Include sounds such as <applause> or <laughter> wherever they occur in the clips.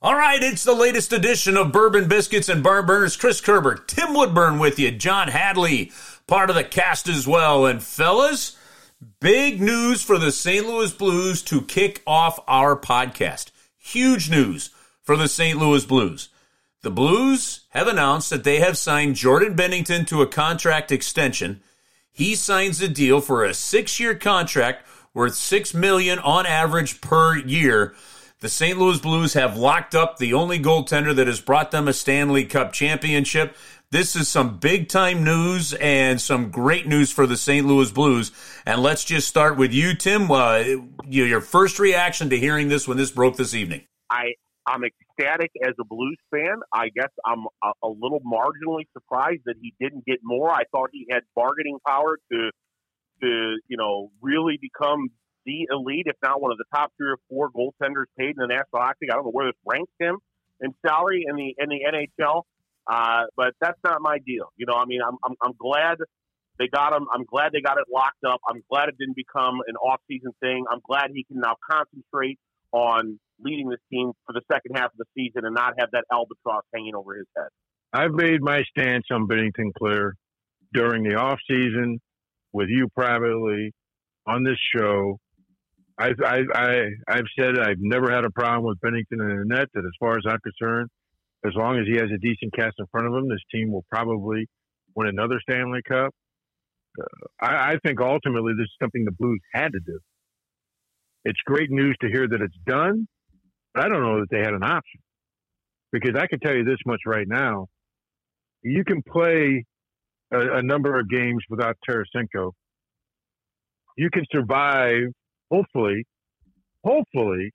All right, it's the latest edition of Bourbon Biscuits and Barn Burners. Chris Kerber, Tim Woodburn with you, John Hadley, part of the cast as well. And fellas, big news for the St. Louis Blues to kick off our podcast. Huge news for the St. Louis Blues. The Blues have announced that they have signed Jordan Binnington to a contract extension. He signs a deal for a six-year contract worth six million on average per year. The St. Louis Blues have locked up the only goaltender that has brought them a Stanley Cup championship. This is some big time news and some great news for the St. Louis Blues. And let's just start with you, Tim. Uh, your first reaction to hearing this when this broke this evening. I I'm ecstatic as a Blues fan. I guess I'm a, a little marginally surprised that he didn't get more. I thought he had bargaining power to to you know really become the elite, if not one of the top three or four goaltenders paid in the National Hockey. I don't know where this ranks him in salary in the in the NHL, uh, but that's not my deal. You know, I mean, I'm, I'm I'm glad they got him. I'm glad they got it locked up. I'm glad it didn't become an off-season thing. I'm glad he can now concentrate on leading this team for the second half of the season and not have that albatross hanging over his head. I've made my stance on Binnington clear during the off season with you privately on this show I, I, I, I've said I've never had a problem with Binnington in the net. That as far as I'm concerned, as long as he has a decent cast in front of him, this team will probably win another Stanley Cup. Uh, I, I think ultimately this is something the Blues had to do. It's great news to hear that it's done, but I don't know that they had an option because I can tell you this much right now: you can play a, a number of games without Tarasenko. You can survive hopefully, hopefully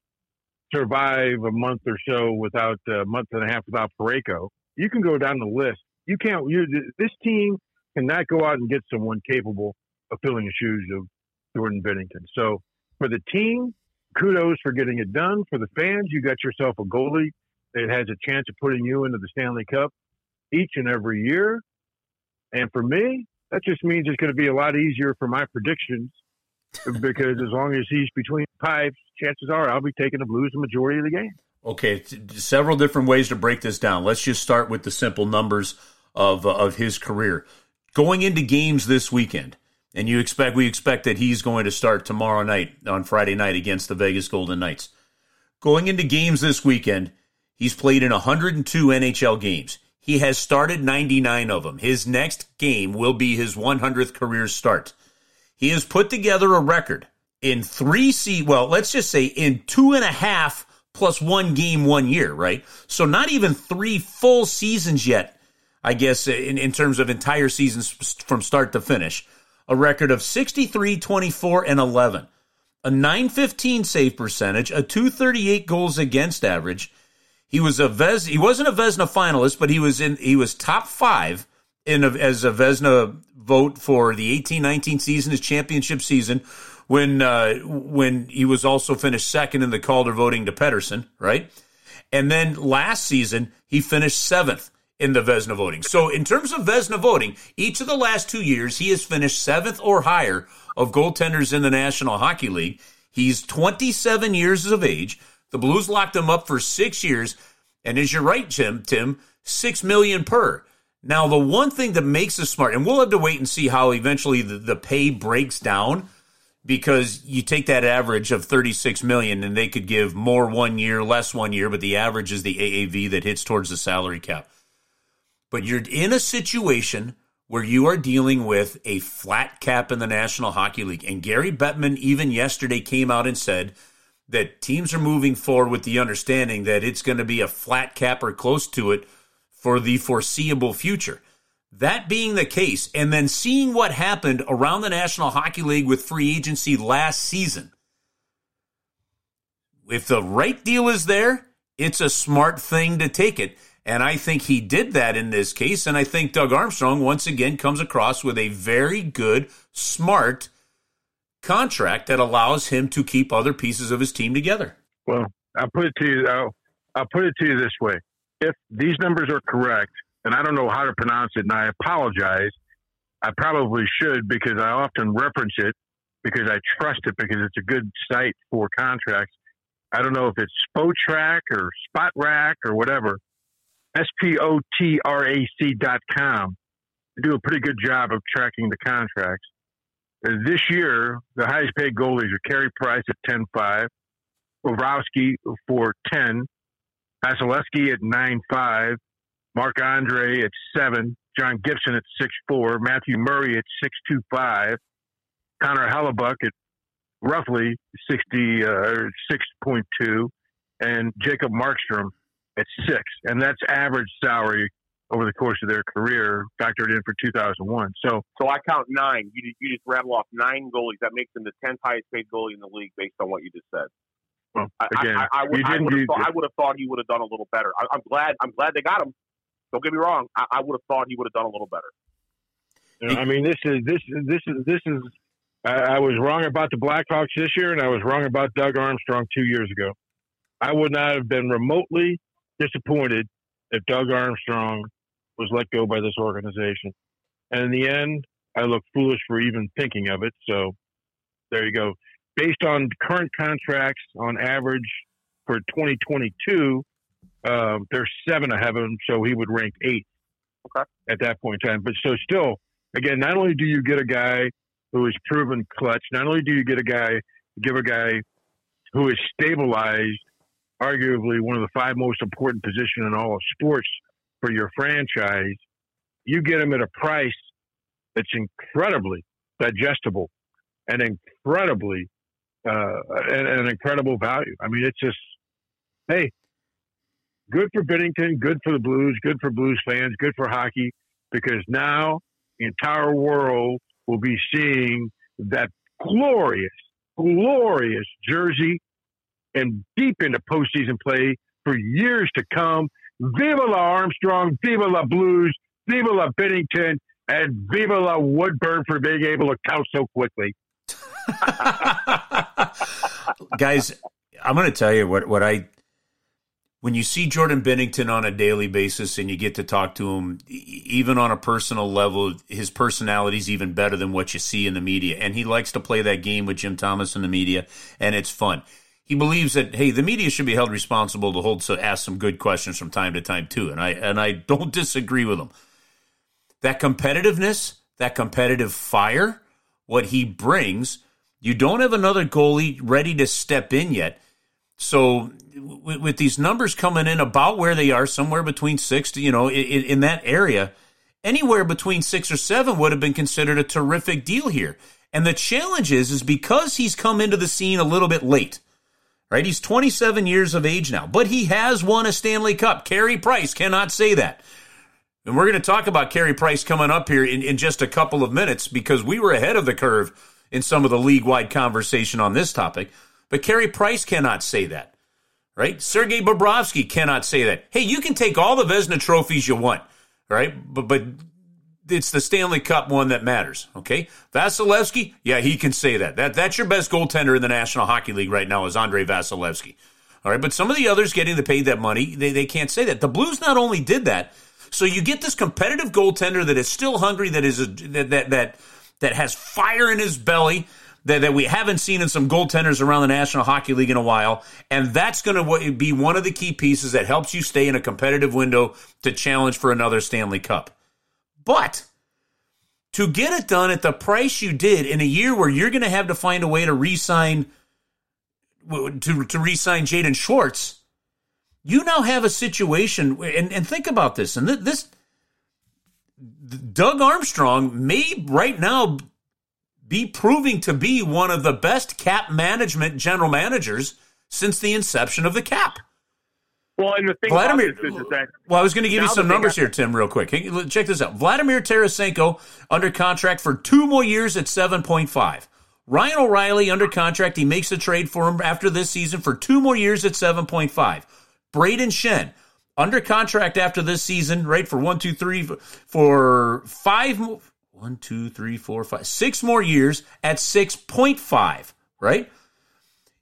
survive a month or so without a uh, month and a half without Parayko. You can go down the list. You can't. You this team cannot go out and get someone capable of filling the shoes of Jordan Binnington. So for the team, kudos for getting it done. For the fans, you got yourself a goalie that has a chance of putting you into the Stanley Cup each and every year. And for me, that just means it's going to be a lot easier for my predictions because as long as he's between pipes, chances are I'll be taking the Blues the majority of the game. Okay, several different ways to break this down. Let's just start with the simple numbers of uh, of his career. Going into games this weekend, and you expect we expect that he's going to start tomorrow night on Friday night against the Vegas Golden Knights. Going into games this weekend, he's played in 102 NHL games. He has started 99 of them. His next game will be his 100th career start. He has put together a record in three se well, let's just say in two and a half plus one game one year, right? So not even three full seasons yet, I guess, in, in terms of entire seasons from start to finish. A record of 63, 24, and 11. A 915 save percentage, a 238 goals against average. He was a Ves, he wasn't a Vezina finalist, but he was in he was top five in a, as a Vezina vote for the 18-19 season, his championship season, when uh, when he was also finished second in the Calder voting to Pettersson, right? And then last season he finished seventh in the Vezina voting. So in terms of Vezina voting, each of the last two years he has finished seventh or higher of goaltenders in the National Hockey League. He's 27 years of age. The Blues locked him up for six years, and as you're right, Tim, Tim, six million per. Now, the one thing that makes us smart, and we'll have to wait and see how eventually the, the pay breaks down because you take that average of 36 million and they could give more one year, less one year, but the average is the AAV that hits towards the salary cap. But you're in a situation where you are dealing with a flat cap in the National Hockey League. And Gary Bettman, even yesterday, came out and said that teams are moving forward with the understanding that it's going to be a flat cap or close to it for the foreseeable future. That being the case, and then seeing what happened around the National Hockey League with free agency last season, if the right deal is there, it's a smart thing to take it. And I think he did that in this case. And I think Doug Armstrong once again comes across with a very good, smart contract that allows him to keep other pieces of his team together. Well, I'll put it to you. I'll, I'll put it to you this way: if these numbers are correct, and I don't know how to pronounce it, and I apologize, I probably should because I often reference it because I trust it because it's a good site for contracts. I don't know if it's Spotrac or Spotrac or whatever. S P O T R A C dot com. They do a pretty good job of tracking the contracts. Uh, this year, the highest paid goalies are Carey Price at ten five, Bobrovsky for ten, Vasilevsky at nine five, Marc-Andre at seven, John Gibson at six four, Matthew Murray at six two five, Connor Hellebuyck at roughly sixty uh, six point two, and Jacob Markstrom at six, and that's average salary over the course of their career, factored in for 2001. So, so I count nine. You, you just rattle off nine goalies. That makes them the tenth highest paid goalie in the league, based on what you just said. Well, again, I, I, I, would, I, would have thought, I would have thought he would have done a little better. I, am glad. I'm glad they got him. Don't get me wrong. I, I would have thought he would have done a little better. You know, I mean, this is this is this is this is. I, I was wrong about the Blackhawks this year, and I was wrong about Doug Armstrong two years ago. I would not have been remotely disappointed if Doug Armstrong was let go by this organization. And in the end, I look foolish for even thinking of it. So there you go. Based on current contracts, on average for 2022, um, there's seven ahead of him, so he would rank eight okay. at that point in time. But so still, again, not only do you get a guy who is proven clutch, not only do you get a guy, give a guy who is stabilized arguably one of the five most important positions in all of sports for your franchise, you get him at a price that's incredibly digestible and incredibly uh, and, an incredible value. I mean, it's just hey, good for Binnington, good for the Blues, good for Blues fans, good for hockey, because now the entire world will be seeing that glorious, glorious jersey and deep into postseason play for years to come. Viva la Armstrong, viva la Blues, viva la Binnington, and viva la Woodburn for being able to count so quickly. <laughs> Guys, I'm going to tell you what, what I when you see Jordan Binnington on a daily basis and you get to talk to him, even on a personal level, his personality is even better than what you see in the media. And he likes to play that game with Jim Thomas in the media, and it's fun he believes that hey, the media should be held responsible to hold so ask some good questions from time to time too, and I and I <laughs> don't disagree with him. That competitiveness, that competitive fire, what he brings, you don't have another goalie ready to step in yet. So with, these numbers coming in about where they are, somewhere between six to you know in, in that area, anywhere between six or seven would have been considered a terrific deal here. And the challenge is, is because he's come into the scene a little bit late right? He's 27 years of age now, but he has won a Stanley Cup. Carey Price cannot say that. And we're going to talk about Carey Price coming up here in, in just a couple of minutes because we were ahead of the curve in some of the league wide conversation on this topic. But Carey Price cannot say that, right? Sergei Bobrovsky cannot say that. Hey, you can take all the Vezina trophies you want, right? But, but it's the Stanley Cup one that matters. Okay, Vasilevsky, yeah, he can say that. That that's your best goaltender in the National Hockey League right now is Andrei Vasilevsky. All right, but some of the others getting the paid that money, they, they can't say that. The Blues not only did that, so you get this competitive goaltender that is still hungry, that is a, that that that that has fire in his belly. That, that we haven't seen in some goaltenders around the National Hockey League in a while. And that's going to be one of the key pieces that helps you stay in a competitive window to challenge for another Stanley Cup. But to get it done at the price you did in a year where you're going to have to find a way to re-sign to to re-sign Jaden Schwartz, you now have a situation and, and think about this and this Doug Armstrong may right now be proving to be one of the best cap management general managers since the inception of the cap. Well, and the thing Vladimir, is, that well, I was going to give you some numbers here, Tim, real quick. Check this out: Vladimir Tarasenko under contract for two more years at seven point five. Ryan O'Reilly under contract. He makes a trade for him after this season for two more years at seven point five. Braden Schenn under contract after this season, right for one, two, three, for five, one, two, three, four, five, six more years at six point five. Right.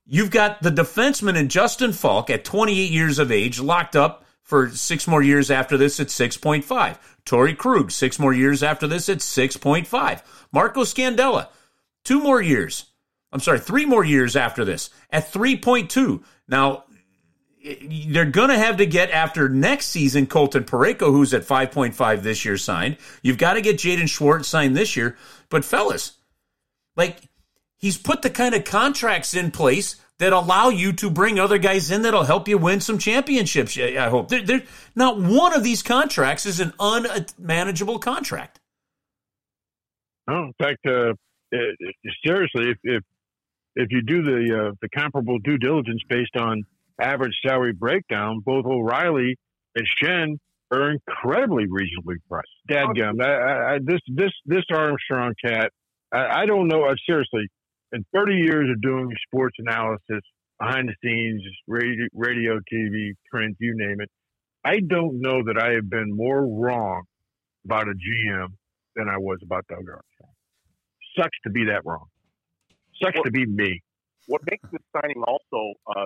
You've got the defenseman in Justin Faulk at 28 years of age, locked up for six more years after this at 6.5. Torey Krug, six more years after this at 6.5. Marco Scandella, two more years I'm sorry, three more years after this at 3.2. Now, they're going to have to get after next season Colton Parayko, who's at 5.5 this year signed. You've got to get Jaden Schwartz signed this year. But, fellas, like, he's put the kind of contracts in place that allow you to bring other guys in that'll help you win some championships. I hope. They're, they're, not one of these contracts is an unmanageable contract. No, in fact, uh, seriously, if, if if you do the uh, the comparable due diligence based on average salary breakdown, both O'Reilly and Schenn are incredibly reasonably priced. Dadgum, I, I, this this this Armstrong cat, I, I don't know. Uh, seriously, in 30 years of doing sports analysis, behind the scenes, radio, radio, TV, print, you name it, I don't know that I have been more wrong about a GM than I was about Doug Armstrong. Sucks to be that wrong. Sucks to be me. What makes this signing also uh,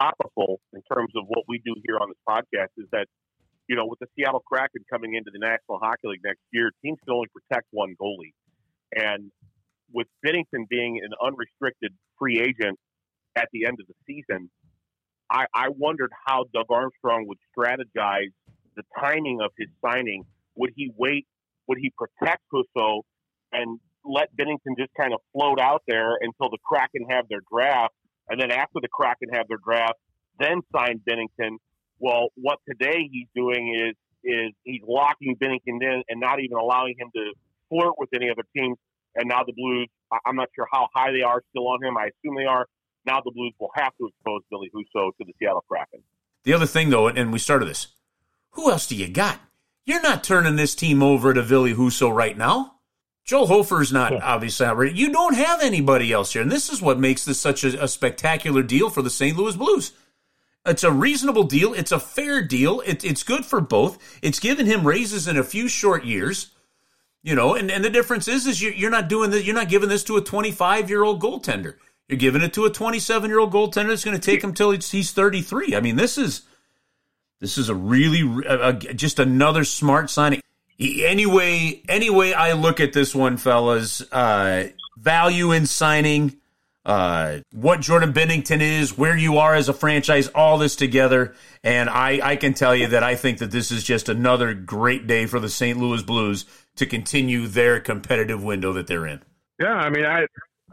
topical in terms of what we do here on this podcast is that, you know, with the Seattle Kraken coming into the National Hockey League next year, teams can only protect one goalie. And with Binnington being an unrestricted free agent at the end of the season, I, I wondered how Doug Armstrong would strategize the timing of his signing. Would he wait? Would he protect Husso and let Binnington just kind of float out there until the Kraken have their draft, and then after the Kraken have their draft, then sign Binnington. Well, what today he's doing is is he's locking Binnington in and not even allowing him to flirt with any other teams and now the Blues, I'm not sure how high they are still on him. I assume they are. Now the Blues will have to expose Ville Husso to the Seattle Kraken. The other thing, though, and we started this, who else do you got? You're not turning this team over to Ville Husso right now. Joel Hofer's not yeah. obviously not ready. You don't have anybody else here, and this is what makes this such a, a spectacular deal for the St. Louis Blues. It's a reasonable deal. It's a fair deal. It, it's good for both. It's given him raises in a few short years. You know, and, and the difference is, is you're, you're not doing this, you're not giving this to a 25 year old goaltender. You're giving it to a 27 year old goaltender It's going to take him till he's 33. I mean, this is, this is a really, uh, just another smart signing. Anyway, anyway, I look at this one, fellas, uh, value in signing, uh, what Jordan Binnington is, where you are as a franchise, all this together. And I, I can tell you that I think that this is just another great day for the St. Louis Blues to continue their competitive window that they're in. Yeah, I mean, I,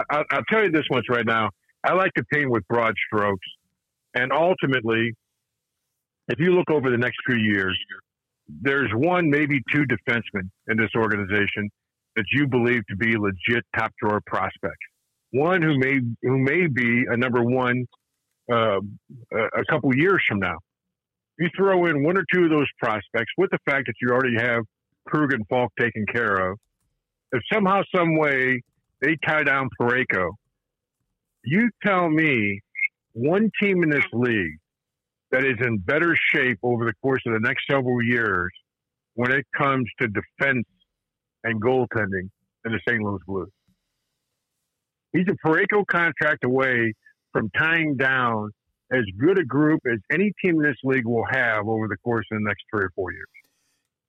I will tell you this much right now. I like to paint with broad strokes, and ultimately, if you look over the next few years, there's one, maybe two defensemen in this organization that you believe to be legit top drawer prospects. One who may who may be a number one uh, a couple years from now. You throw in one or two of those prospects with the fact that you already have Krug and Faulk taken care of. If somehow, some way, they tie down Parayko, you tell me one team in this league that is in better shape over the course of the next several years when it comes to defense and goaltending in the St. Louis Blues. He's a Parayko contract away from tying down as good a group as any team in this league will have over the course of the next three or four years.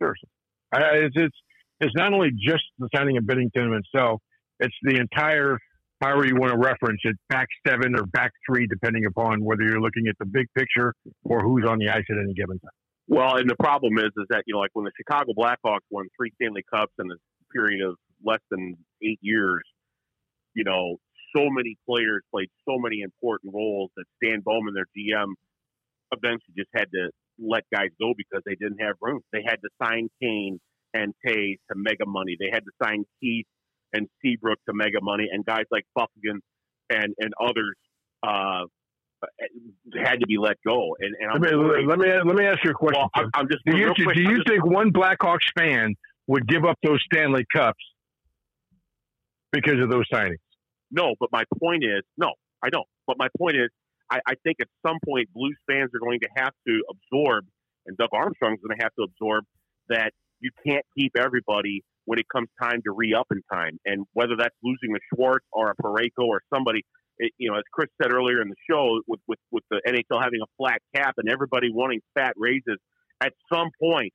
Seriously. It's, it's, it's not only just the signing of Binnington himself, it's the entire, however you want to reference it, back seven or back three, depending upon whether you're looking at the big picture or who's on the ice at any given time. Well, and the problem is, is that you know, like when the Chicago Blackhawks won three Stanley Cups in a period of less than eight years, you know, so many players played so many important roles that Stan Bowman, their GM, eventually just had to let guys go because they didn't have room. They had to sign Kane and Toews to mega money. They had to sign Keith and Seabrook to mega money, and guys like Byfuglien and and others uh, had to be let go. And, and let, me, let me let me ask you a question. Well, I'm, I'm, just do you, quick, do you just, think one Blackhawks fan would give up those Stanley Cups because of those signings? No, but my point is no, I don't. But my point is I, I think at some point Blues fans are going to have to absorb, and Doug Armstrong's going to have to absorb that you can't keep everybody when it comes time to re up in time. And whether that's losing a Schwartz or a Parayko or somebody, it, you know, as Chris said earlier in the show, with, with, with the NHL having a flat cap and everybody wanting fat raises, at some point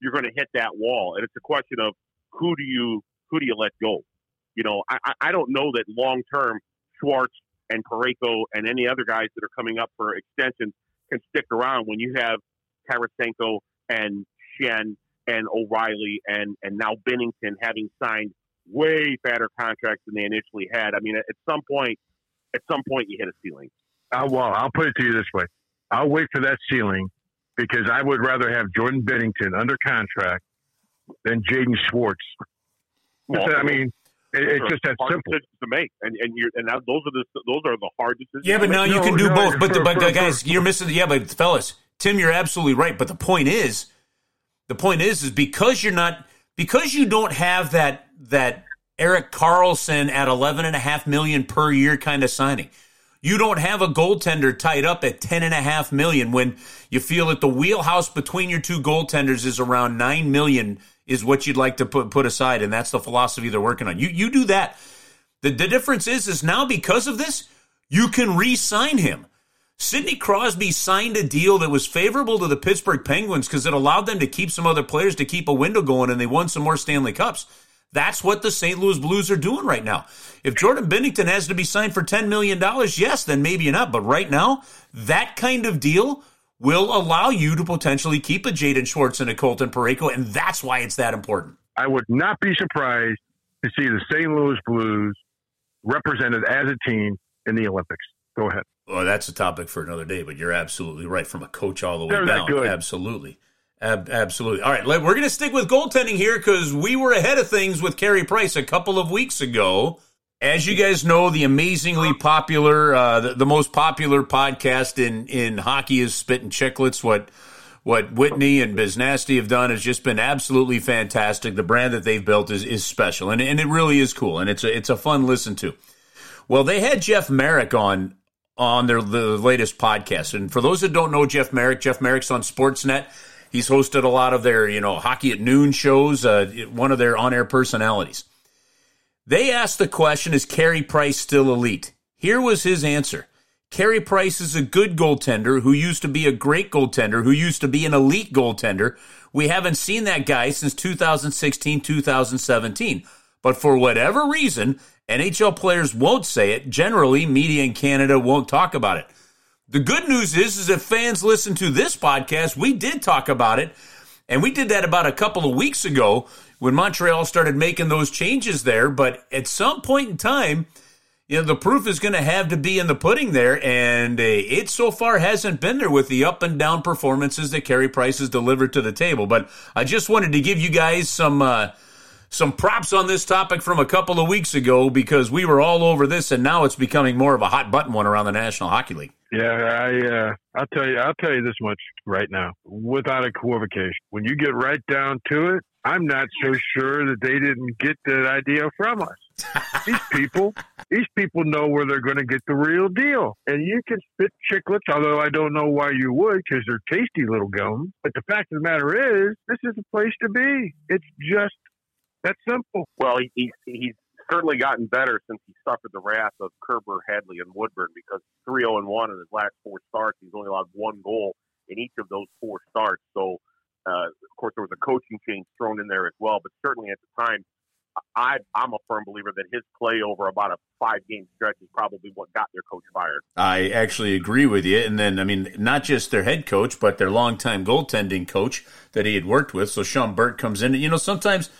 you're going to hit that wall. And it's a question of who do you who do you let go? You know, I, I don't know that long term Schwartz and Parayko and any other guys that are coming up for extensions can stick around when you have Tarasenko and Schenn and O'Reilly and, and now Binnington having signed way fatter contracts than they initially had. I mean, at some point, at some point, you hit a ceiling. Uh, well, I'll put it to you this way: I'll wait for that ceiling because I would rather have Jordan Binnington under contract than Jaden Schwartz. Well, I mean, it, it's just that simple to make, and and you and that, those are the those are the hard decisions. Yeah, but now you no, can do no, both. But the, but guys, you're missing. Yeah, but fellas, Tim, you're absolutely right. But the point is, the point is, is because you're not because you don't have that that Erik Karlsson at eleven and a half million per year kind of signing. You don't have a goaltender tied up at ten and a half million when you feel that the wheelhouse between your two goaltenders is around nine million is what you'd like to put put aside, and that's the philosophy they're working on. You you do that. The the difference is is now because of this, you can re-sign him. Sidney Crosby signed a deal that was favorable to the Pittsburgh Penguins because it allowed them to keep some other players to keep a window going, and they won some more Stanley Cups. That's what the St. Louis Blues are doing right now. If Jordan Binnington has to be signed for $10 million, yes, then maybe not. But right now, that kind of deal will allow you to potentially keep a Jaden Schwartz and a Colton Parayko, and that's why it's that important. I would not be surprised to see the St. Louis Blues represented as a team in the Olympics. Go ahead. Well, that's a topic for another day, but you're absolutely right. From a coach all the way They're down, absolutely. Ab- absolutely. All right, we're going to stick with goaltending here because we were ahead of things with Carey Price a couple of weeks ago. As you guys know, the amazingly popular, uh, the, the, most popular podcast in, in hockey is Spittin' Chiclets. What what Whitney and Biznasty have done has just been absolutely fantastic. The brand that they've built is, is special, and, and it really is cool, and it's a, it's a fun listen to. Well, they had Jeff Marek on on their the latest podcast, and for those that don't know Jeff Marek, Jeff Marek's on Sportsnet He's hosted a lot of their, you know, hockey at noon shows, uh, one of their on air personalities. They asked the question Is Carey Price still elite? Here was his answer Carey Price is a good goaltender who used to be a great goaltender, who used to be an elite goaltender. We haven't seen that guy since 2016, 2017. But for whatever reason, NHL players won't say it. Generally, media in Canada won't talk about it. The good news is, is if fans listen to this podcast, we did talk about it. And we did that about a couple of weeks ago when Montreal started making those changes there. But at some point in time, you know, the proof is going to have to be in the pudding there. And uh, it so far hasn't been there with the up and down performances that Carey Price has delivered to the table. But I just wanted to give you guys some. Uh, some props on this topic from a couple of weeks ago because we were all over this, and now it's becoming more of a hot button one around the National Hockey League. Yeah, I uh, I'll tell you I'll tell you this much right now, without equivocation. When you get right down to it, I'm not so sure that they didn't get that idea from us. <laughs> these people, these people know where they're going to get the real deal, and you can spit chiclets. Although I don't know why you would, because they're tasty little gums. But the fact of the matter is, this is the place to be. It's just that simple. Well, he, he's he's certainly gotten better since he suffered the wrath of Kerber, Hadley, and Woodburn because 3 0 and 1 in his last four starts. He's only allowed one goal in each of those four starts. So, uh, of course, there was a coaching change thrown in there as well. But certainly at the time, I, I'm a firm believer that his play over about a five game stretch is probably what got their coach fired. I actually agree with you. And then, I mean, not just their head coach, but their longtime goaltending coach that he had worked with. So Sean Burke comes in. You know, sometimes,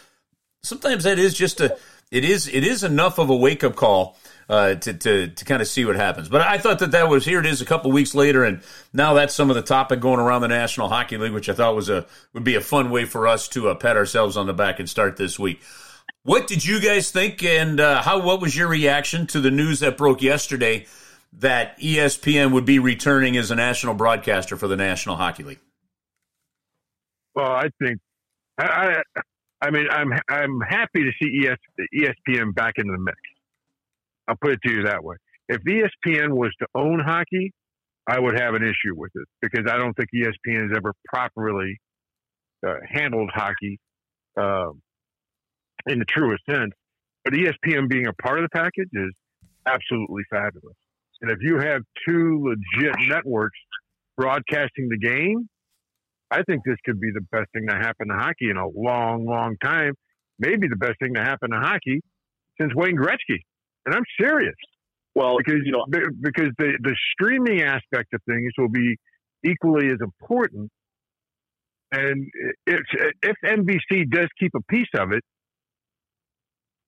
sometimes that is just a it is it is enough of a wake up call uh, to to to kind of see what happens. But I thought that that was here. It is a couple weeks later, and now that's some of the topic going around the National Hockey League, which I thought was a would be a fun way for us to uh, pat ourselves on the back and start this week. What did you guys think, and uh, how? What was your reaction to the news that broke yesterday that ESPN would be returning as a national broadcaster for the National Hockey League? Well, I think I, I mean, I'm I'm happy to see ES, ESPN back into the mix. I'll put it to you that way. If ESPN was to own hockey, I would have an issue with it because I don't think ESPN has ever properly uh, handled hockey um, in the truest sense. But ESPN being a part of the package is absolutely fabulous. And if you have two legit networks broadcasting the game, I think this could be the best thing to happen to hockey in a long, long time. Maybe the best thing to happen to hockey since Wayne Gretzky. And I'm serious. Well, because you know, because the the streaming aspect of things will be equally as important. And if if NBC does keep a piece of it,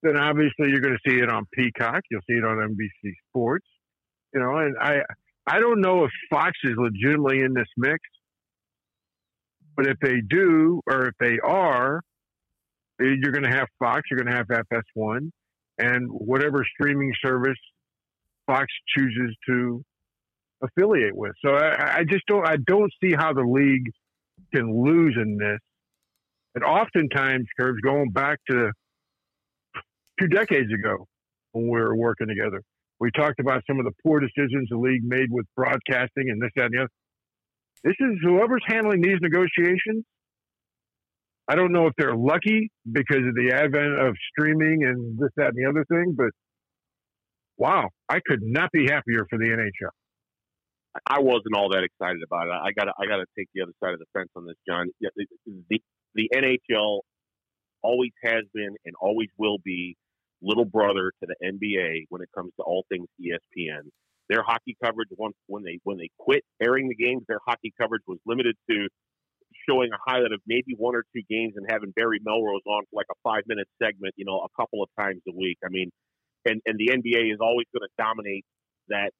then obviously you're going to see it on Peacock. You'll see it on NBC Sports. You know, and I I don't know if Fox is legitimately in this mix, but if they do, or if they are, you're going to have Fox. You're going to have FS1, and whatever streaming service Fox chooses to affiliate with. So I, I just don't I don't see how the league can lose in this. And oftentimes, curves going back to two decades ago when we were working together. We talked about some of the poor decisions the league made with broadcasting and this, that, and the other. This is whoever's handling these negotiations. I don't know if they're lucky because of the advent of streaming and this, that, and the other thing, but wow, I could not be happier for the NHL. I wasn't all that excited about it. I got I got to take the other side of the fence on this, John. The, the, the NHL always has been and always will be little brother to the NBA when it comes to all things ESPN. Their hockey coverage once when they when they quit airing the games, their hockey coverage was limited to showing a highlight of maybe one or two games and having Barry Melrose on for like a five minute segment, you know, a couple of times a week. I mean, and and the NBA is always going to dominate that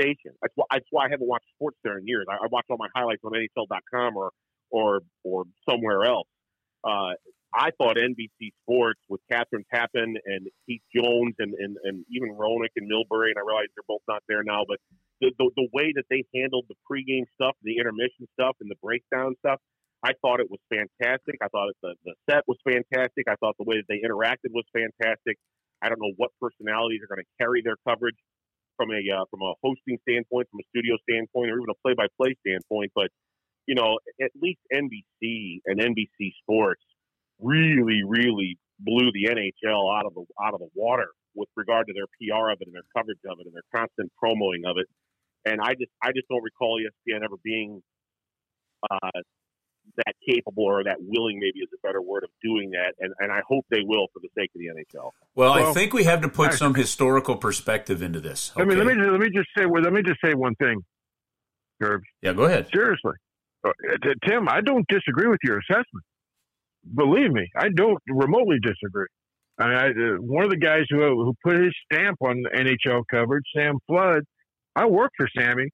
station. That's why that's why I haven't watched sports there in years. I, I watch all my highlights on NHL.com or or or somewhere else. Uh, I thought NBC Sports with Kathryn Tappen and Keith Jones and, and, and even Roenick and Milbury, and I realize they're both not there now, but the, the, the way that they handled the pregame stuff, the intermission stuff, and the breakdown stuff, I thought it was fantastic. I thought the, the set was fantastic. I thought the way that they interacted was fantastic. I don't know what personalities are going to carry their coverage from a uh, from a hosting standpoint, from a studio standpoint, or even a play-by-play standpoint. But you know, at least NBC and NBC Sports really, really blew the NHL out of the out of the water with regard to their PR of it and their coverage of it and their constant promoting of it. And I just I just don't recall ESPN ever being uh, that capable or that willing, maybe is a better word of doing that. And and I hope they will for the sake of the NHL. Well, well I think we have to put some historical perspective into this. Okay. Let me let me let me just say well, let me just say one thing, Gerbs. Yeah, go ahead. Seriously, uh, Tim, I don't disagree with your assessment believe me, I don't remotely disagree. I mean, I, uh, one of the guys who who put his stamp on NHL coverage, Sam Flood, I worked for Sammy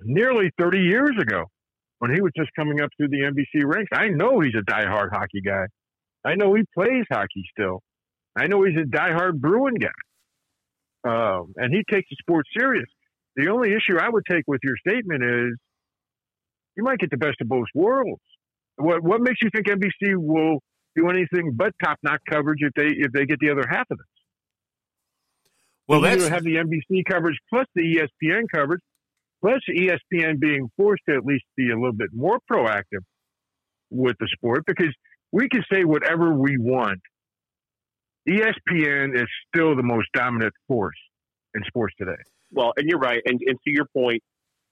nearly 30 years ago when he was just coming up through the NBC ranks. I know he's a diehard hockey guy. I know he plays hockey still. I know he's a diehard Bruin guy. Um, and he takes the sport serious. The only issue I would take with your statement is you might get the best of both worlds. What what makes you think NBC will do anything but top notch coverage if they if they get the other half of this? Well, that's You have the NBC coverage plus the ESPN coverage, plus ESPN being forced to at least be a little bit more proactive with the sport because we can say whatever we want. ESPN is still the most dominant force in sports today. Well, and you're right. And, and to your point,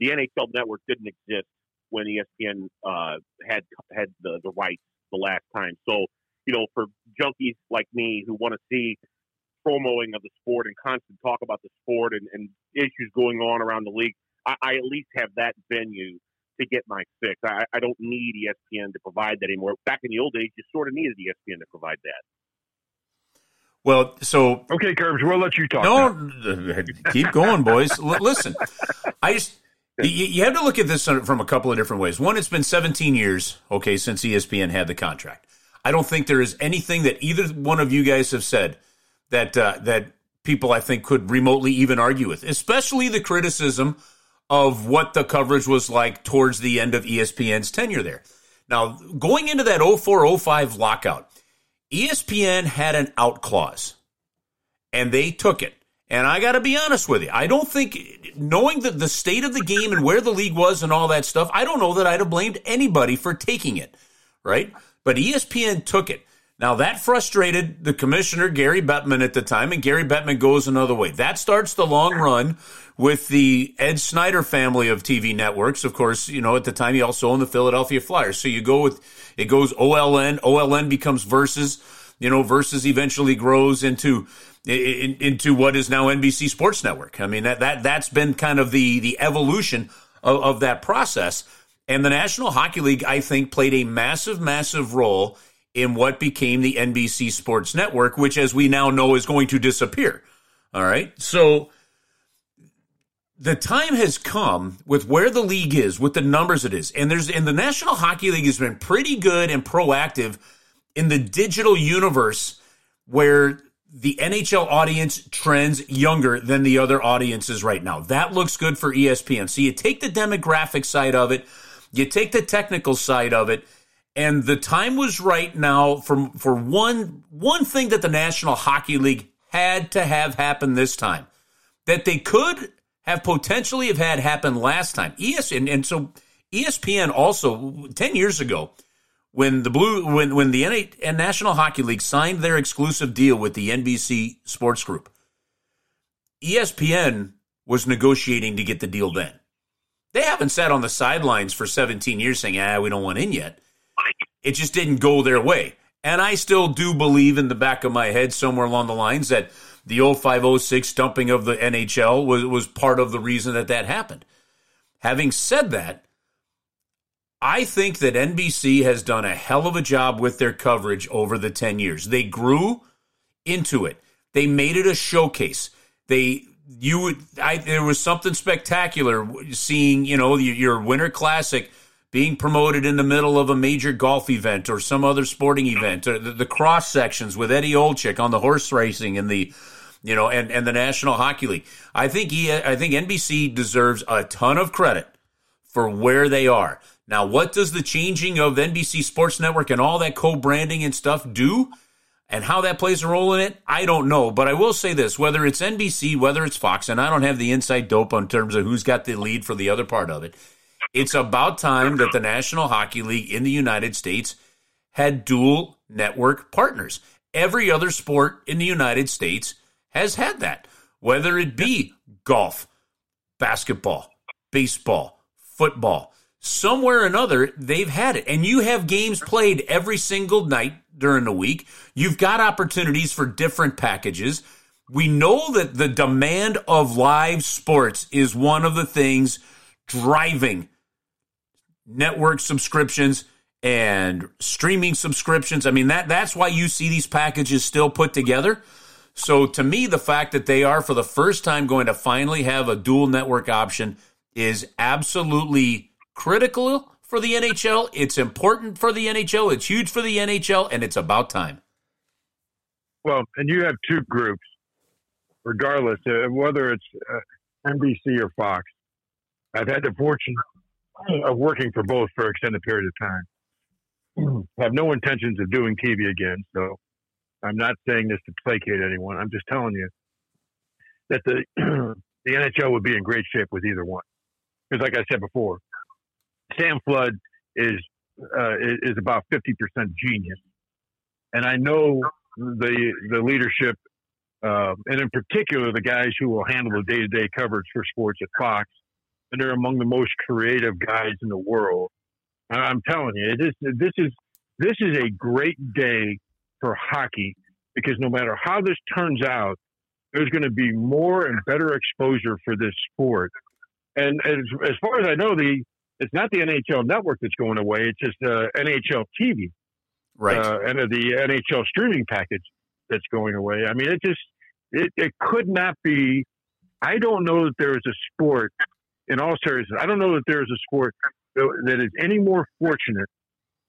the NHL network didn't exist when ESPN uh, had had the, the rights the last time. So, you know, for junkies like me who want to see promoing of the sport and constant talk about the sport and, and issues going on around the league, I, I, at least have that venue to get my fix. I, I don't need ESPN to provide that anymore. Back in the old days, you sort of needed ESPN to provide that. Well, so okay, Curbs, we'll let you talk. No, <laughs> keep going, boys. L- listen, I just you, have to look at this from a couple of different ways. One, it's been 17 years, okay, since ESPN had the contract. I don't think there is anything that either one of you guys have said that uh, that people I think could remotely even argue with, especially the criticism of what the coverage was like towards the end of ESPN's tenure there. Now, going into that 0405 lockout, ESPN had an out clause and they took it. And I got to be honest with you. I don't think, knowing the, the state of the game and where the league was and all that stuff, I don't know that I'd have blamed anybody for taking it, right? But ESPN took it. Now that frustrated the commissioner, Gary Bettman at the time, and Gary Bettman goes another way. That starts the long run with the Ed Snider family of TV networks. Of course, you know, at the time he also owned the Philadelphia Flyers. So you go with, it goes OLN, OLN becomes Versus you know, versus eventually grows into in, into what is now NBC Sports Network. I mean that that that's been kind of the the evolution of, of that process. And the National Hockey League, I think, played a massive, massive role in what became the NBC Sports Network, which, as we now know, is going to disappear. All right. So the time has come with where the league is, with the numbers it is. And there's, and the National Hockey League has been pretty good and proactive in the digital universe where the NHL audience trends younger than the other audiences right now. That looks good for ESPN. So you take the demographic side of it, you take the technical side of it, and the time was right now for for one one thing that the National Hockey League had to have happen this time that they could have potentially have had happen last time. ESPN and so ESPN also 10 years ago when the blue when when the NA, National Hockey League signed their exclusive deal with the NBC Sports Group, ESPN was negotiating to get the deal then. They haven't sat on the sidelines for 17 years saying, "Ah, we don't want in yet." It just didn't go their way. And I still do believe in the back of my head somewhere along the lines that the 0506 dumping of the NHL was was part of the reason that that happened. Having said that, I think that NBC has done a hell of a job with their coverage over the 10 years. They grew into it. They made it a showcase. They you would I there was something spectacular seeing, you know, your winter classic being promoted in the middle of a major golf event or some other sporting event, uh, the, the cross sections with Eddie Olczyk on the horse racing and the you know, and, and the National Hockey League. I think he, I think NBC deserves a ton of credit for where they are. Now, what does the changing of NBC Sports Network and all that co-branding and stuff do? And how that plays a role in it, I don't know. But I will say this whether it's NBC, whether it's Fox, and I don't have the inside dope on terms of who's got the lead for the other part of it, it's about time that the National Hockey League in the United States had dual network partners. Every other sport in the United States has had that, whether it be golf, basketball, baseball, football somewhere or another, they've had it. And you have games played every single night during the week. You've got opportunities for different packages. We know that the demand of live sports is one of the things driving network subscriptions and streaming subscriptions. I mean that that's why you see these packages still put together. So to me the fact that they are for the first time going to finally have a dual network option is absolutely critical for the NHL. It's important for the NHL. It's huge for the NHL, and it's about time. Well, and you have two groups, regardless uh, whether it's uh, NBC or Fox. I've had the fortune of working for both for an extended period of time. I <clears throat> have no intentions of doing TV again, so I'm not saying this to placate anyone. I'm just telling you that the <clears throat> the NHL would be in great shape with either one. Because, like I said before, Sam Flood is uh, is about fifty percent genius, and I know the the leadership, uh, and in particular the guys who will handle the day to day coverage for sports at Fox, and they're among the most creative guys in the world. I'm telling you, this this is this is a great day for hockey because no matter how this turns out, there's going to be more and better exposure for this sport. And as, as far as I know, the it's not the NHL network that's going away. It's just uh, NHL TV, right? Uh, and the NHL streaming package that's going away. I mean, it just it, it could not be. I don't know that there is a sport, in all seriousness, I don't know that there is a sport that is any more fortunate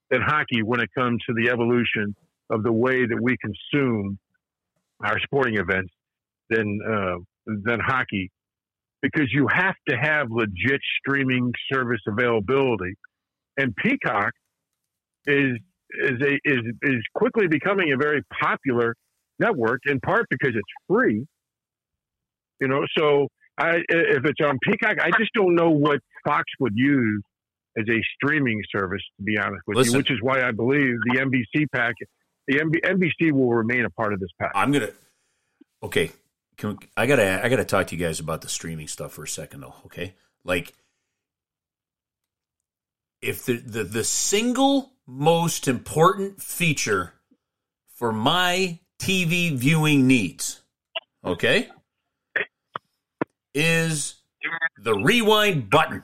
than hockey when it comes to the evolution of the way that we consume our sporting events than uh, than hockey because you have to have legit streaming service availability. And Peacock is is a is is quickly becoming a very popular network in part because it's free. You know, so I if it's on Peacock, I just don't know what Fox would use as a streaming service to be honest with Listen, you, which is why I believe the NBC packet the NBC will remain a part of this package. I'm going to Okay, can, I gotta I gotta talk to you guys about the streaming stuff for a second though. Okay, like if the the, the single most important feature for my TV viewing needs, okay, is the rewind button.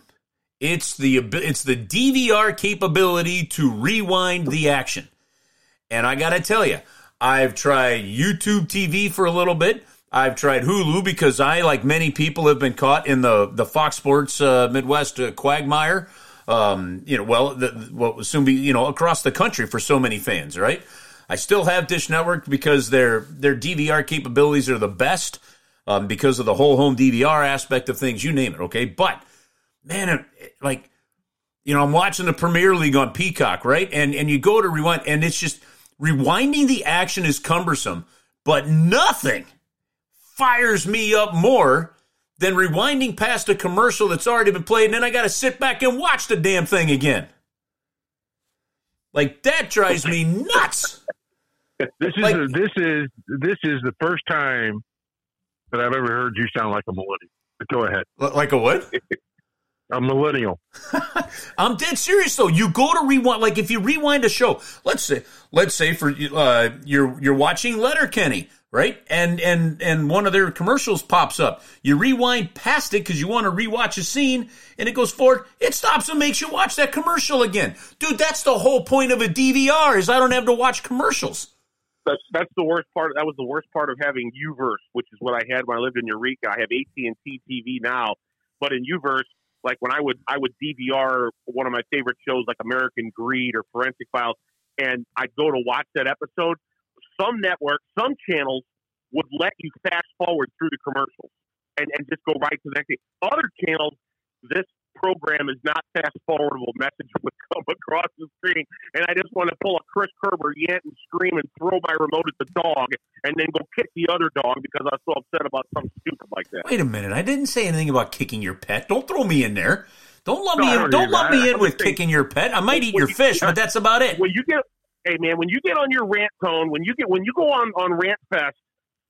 It's the it's the DVR capability to rewind the action. And I got to tell you, I've tried YouTube TV for a little bit. I've tried Hulu because I, like many people, have been caught in the the Fox Sports uh, Midwest uh, quagmire. Um, you know, well, the, what will soon be you know across the country for so many fans, right? I still have Dish Network because their their DVR capabilities are the best um, because of the whole home DVR aspect of things. You name it, okay? But man, it, like you know, I'm watching the Premier League on Peacock, right? And and you go to rewind, and it's just rewinding the action is cumbersome, but nothing fires me up more than rewinding past a commercial that's already been played, and then I got to sit back and watch the damn thing again. Like that drives me nuts. This is Like- a, this is this is the first time that I've ever heard you sound like a millennial. But go ahead, Like a what? <laughs> a millennial. <laughs> I'm dead serious though. You go to rewind, like if you rewind a show, let's say, let's say for uh, you're you're watching Letterkenny, right? And and and one of their commercials pops up. You rewind past it because you want to rewatch a scene, and it goes forward. It stops and makes you watch that commercial again, dude. That's the whole point of a DVR is I don't have to watch commercials. That's that's the worst part. That was the worst part of having Uverse, which is what I had when I lived in Eureka. I have AT and T TV now, but in Uverse, like when I would I would DVR one of my favorite shows, like American Greed or Forensic Files, and I'd go to watch that episode. Some networks, some channels would let you fast forward through the commercials and, and just go right to the next thing. Other channels, this program is not fast forwardable message would <laughs> come across the screen and I just want to pull a Chris Kerber yant and scream and throw my remote at the dog and then go kick the other dog because I was so upset about something stupid like that. Wait a minute, I didn't say anything about kicking your pet. Don't throw me in there. Don't lump No, me in. don't lump me in with saying- kicking your pet. I might eat your you- fish, but that's about it. When you get, hey man, when you get on your rant tone, when you get when you go on on rantfest.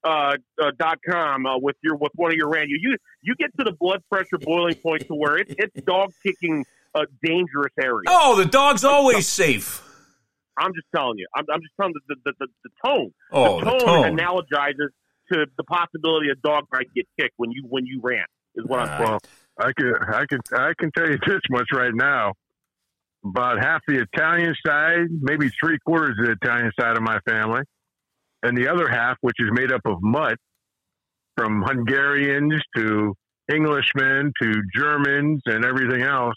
Uh, uh, dot com uh, with your with one of your rant you you you get to the blood pressure boiling point to where it's it's dog kicking a dangerous area. Oh, the dog's always safe. I'm just telling you. I'm, I'm just telling you the the, the, the tone. Oh, the the tone, tone. analogizes to the possibility a dog might get kicked when you when you rant. Is what I'm saying. Well, I can I can I can tell you this much right now. About half the Italian side, maybe three quarters of the Italian side of my family, and the other half, which is made up of mutt, from Hungarians to Englishmen to Germans and everything else.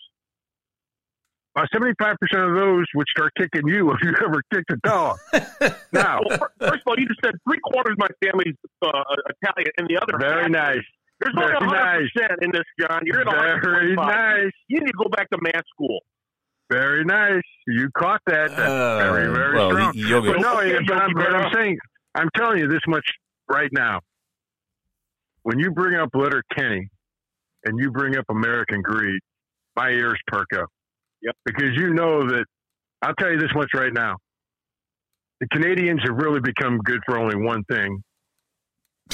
About seventy-five percent of those would start kicking you <laughs> if you ever kicked a dog. <laughs> now, Well, first of all, you just said three quarters of my family's uh, Italian, and the other very half- nice, There's only very 100 nice. percent in this, John. You're at very 125. nice. You need to go back to math school. Very nice. You caught that. That's very, very Uh, well, strong. Yogi- But no, but, I'm, but I'm saying, I'm telling you this much right now. When you bring up Letter Kenny and you bring up American Greed, my ears perk up. Yep. Because you know that, I'll tell you this much right now. The Canadians have really become good for only one thing,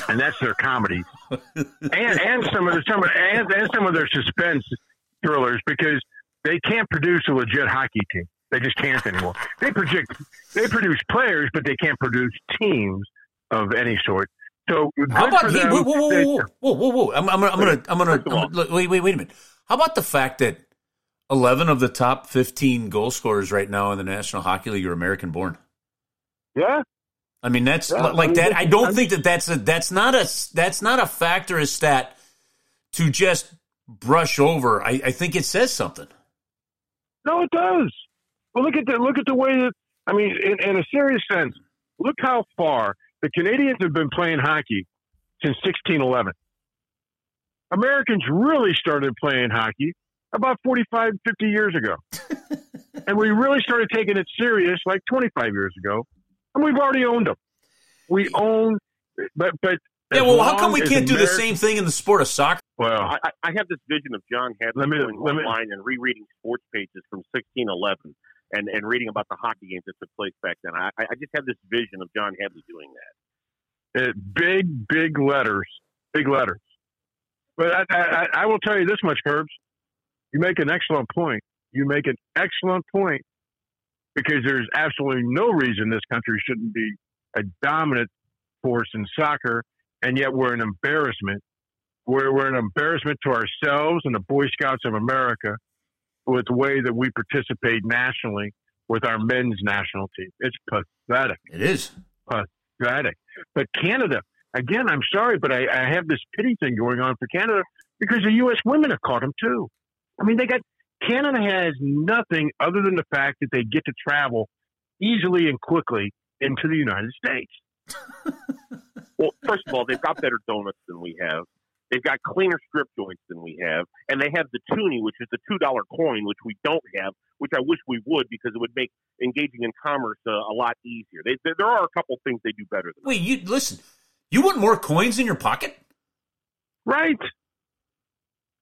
and that's their comedy, <laughs> and and some of the some of, and, and some of their suspense thrillers because they can't produce a legit hockey team. They just can't anymore. They project, they produce players, but they can't produce teams of any sort. So How about he, whoa, whoa, whoa, whoa, whoa, whoa, whoa! I'm, I'm, I'm gonna, I'm gonna, First of all- I'm gonna- wait, wait, wait a minute. How about the fact that 11 of the top 15 goal scorers right now in the National Hockey League are American born? yeah, I mean, that's Yeah, like I mean, that. I don't think that that's a that's not a that's not a factor a stat to just brush over. I, I think it says something. No, it does. Well, look at the look at the way that I mean, in, in a serious sense, look how far the Canadians have been playing hockey since 1611. Americans really started playing hockey about 45, 50 years ago. <laughs> and we really started taking it serious like 25 years ago. And we've already owned them. We own, but, but. Yeah, well, how come we can't do the same thing in the sport of soccer? Well, I, I- I have this vision of John Hadley Let me- going let me- online and rereading sports pages from 1611 and, and reading about the hockey games that took place back then. I, I just have this vision of John Hadley doing that. uh, big, big letters, big letters. But I, I, I- I will tell you this much, Herbs. You make an excellent point. You make an excellent point because there's absolutely no reason this country shouldn't be a dominant force in soccer, and yet we're an embarrassment. We're, we're an embarrassment to ourselves and the Boy Scouts of America with the way that we participate nationally with our men's national team. It's pathetic. It is pathetic. But Canada, again, I'm sorry, but I, I have this pity thing going on for Canada because the U.S. women have caught them too. I mean, they got Canada has nothing other than the fact that they get to travel easily and quickly into the United States. <laughs> well, first of all, they've got better donuts than we have. They've got cleaner strip joints than we have, and they have the toonie, which is the two dollar coin, which we don't have, which I wish we would because it would make engaging in commerce uh, a lot easier. They, there are a couple things they do better than. Wait, you listen. You want more coins in your pocket? Right.